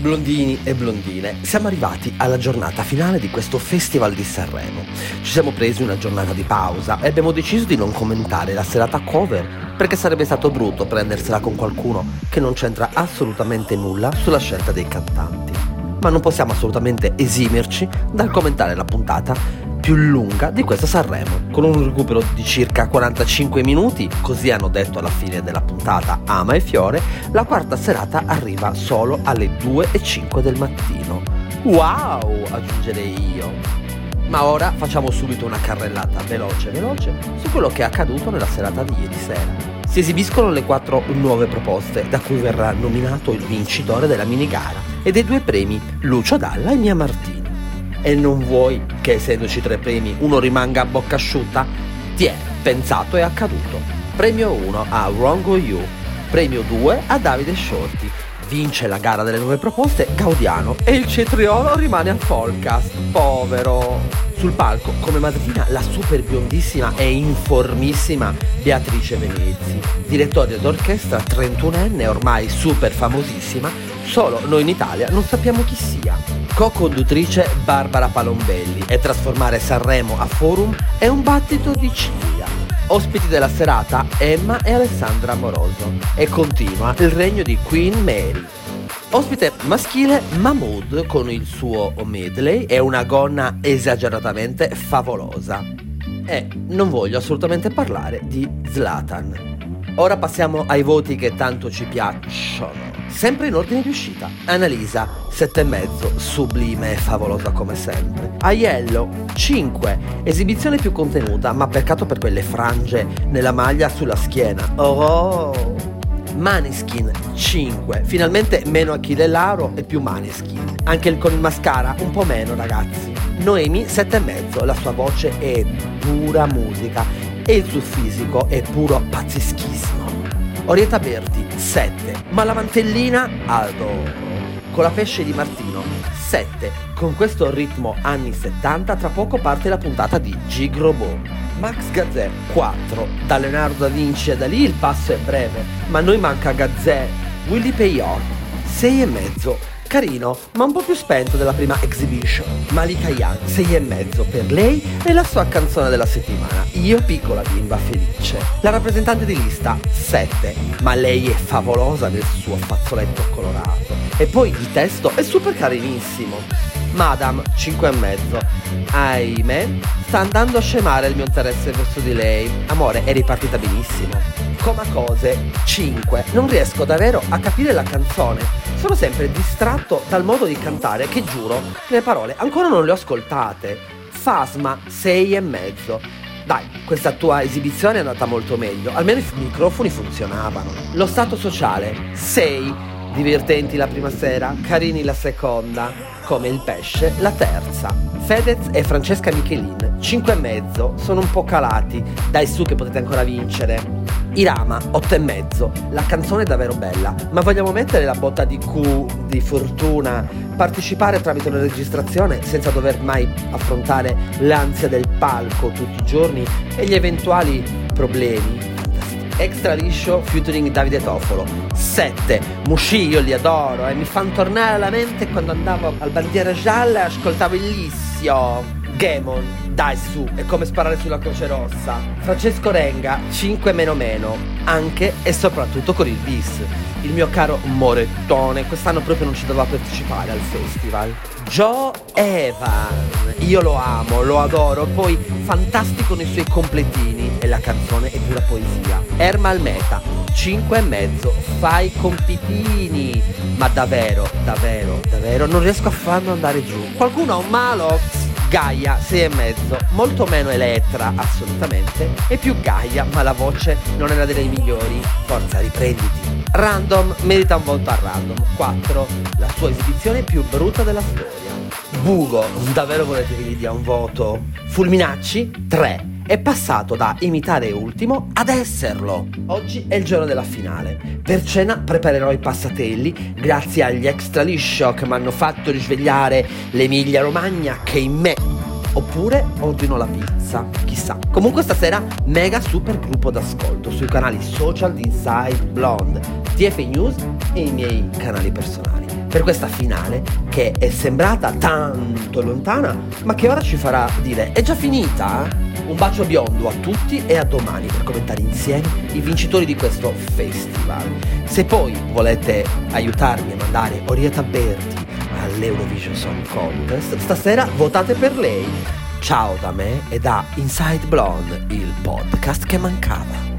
Blondini e blondine, siamo arrivati alla giornata finale di questo Festival di Sanremo. Ci siamo presi una giornata di pausa e abbiamo deciso di non commentare la serata cover perché sarebbe stato brutto prendersela con qualcuno che non c'entra assolutamente nulla sulla scelta dei cantanti. Ma non possiamo assolutamente esimerci dal commentare la puntata più lunga di questa Sanremo, con un recupero di circa 45 minuti, così hanno detto alla fine della puntata Ama e Fiore, la quarta serata arriva solo alle 2 e 5 del mattino. Wow, aggiungerei io. Ma ora facciamo subito una carrellata veloce veloce su quello che è accaduto nella serata di ieri sera. Si esibiscono le quattro nuove proposte da cui verrà nominato il vincitore della minigara e dei due premi Lucio Dalla e Mia Martini e non vuoi che essendoci tre premi uno rimanga a bocca asciutta? Ti è pensato e accaduto. Premio 1 a Wrong With You, premio 2 a Davide Shorty. Vince la gara delle nuove proposte Gaudiano e il cetriolo rimane a Folcast. Povero! Sul palco, come madrina, la super biondissima e informissima Beatrice Venezzi, direttore d'orchestra 31enne, ormai super famosissima, solo noi in Italia non sappiamo chi sia co-conduttrice Barbara Palombelli e trasformare Sanremo a forum è un battito di ciglia. Ospiti della serata Emma e Alessandra Amoroso e continua il regno di Queen Mary. Ospite maschile Mahmood con il suo medley e una gonna esageratamente favolosa. E non voglio assolutamente parlare di Zlatan. Ora passiamo ai voti che tanto ci piacciono. Sempre in ordine di uscita. Annalisa, 7,5, sublime e favolosa come sempre. Aiello, 5, esibizione più contenuta, ma peccato per quelle frange nella maglia sulla schiena. Oh! Maneskin 5, finalmente meno Achille Lauro e più Maneskin. Anche il con il mascara un po' meno ragazzi. Noemi 7,5, la sua voce è pura musica e il suo fisico è puro pazzeschismo. Orietta Berti 7, ma la mantellina adoro. Con la pesce di Martino 7. Con questo ritmo anni 70 tra poco parte la puntata di Gigrobo. Max Gazzè 4. Da Leonardo da Vinci e da lì il passo è breve, ma noi manca Gazzè. Willy Payor 6 e mezzo carino, ma un po' più spento della prima exhibition. Malika Yan, 6 e mezzo per lei e la sua canzone della settimana, Io piccola bimba felice. La rappresentante di lista, 7, ma lei è favolosa nel suo fazzoletto colorato. E poi il testo è super carinissimo. Madame, 5 e mezzo. Ahimè, sta andando a scemare il mio interesse verso di lei. Amore, è ripartita benissimo. Coma cose, 5. Non riesco davvero a capire la canzone sono sempre distratto dal modo di cantare che giuro, le parole ancora non le ho ascoltate. Fasma 6 e mezzo. Dai, questa tua esibizione è andata molto meglio, almeno i microfoni funzionavano. Lo stato sociale 6. Divertenti la prima sera, carini la seconda, come il pesce la terza. Fedez e Francesca Michelin, 5 e mezzo, sono un po' calati, dai su che potete ancora vincere. Irama, 8 e mezzo. La canzone è davvero bella, ma vogliamo mettere la botta di Q, di fortuna, partecipare tramite una registrazione senza dover mai affrontare l'ansia del palco tutti i giorni e gli eventuali problemi. Extra liscio featuring Davide Tofolo. 7 Mushi io li adoro e mi fanno tornare alla mente quando andavo al bandiera gialla e ascoltavo il Lissio Gamon, dai su, è come sparare sulla Croce Rossa. Francesco Renga, 5 meno meno, anche e soprattutto con il bis. Il mio caro Morettone, quest'anno proprio non ci doveva partecipare al festival. Joe Evan, io lo amo, lo adoro, poi fantastico nei suoi completini e la canzone è pura poesia. Ermal Meta, 5 e mezzo, fai compitini. Ma davvero, davvero, davvero, non riesco a farlo andare giù. Qualcuno ha un Malox? Gaia 6,5, molto meno Elettra assolutamente, e più Gaia, ma la voce non è una delle migliori. Forza, riprenditi. Random merita un voto a random. 4. La sua esibizione più brutta della storia. Bugo, davvero volete che gli dia un voto? Fulminacci 3 è passato da imitare ultimo ad esserlo. Oggi è il giorno della finale. Per cena preparerò i passatelli grazie agli extra liscio che mi hanno fatto risvegliare l'Emilia Romagna che in me. Oppure ordino la pizza, chissà. Comunque stasera mega super gruppo d'ascolto sui canali social di Inside Blonde, TF News e i miei canali personali. Per questa finale che è sembrata tanto lontana, ma che ora ci farà dire è già finita? Un bacio biondo a tutti e a domani per commentare insieme i vincitori di questo festival. Se poi volete aiutarmi a mandare Orietta Berti all'Eurovision Song Contest, stasera votate per lei. Ciao da me e da Inside Blonde, il podcast che mancava.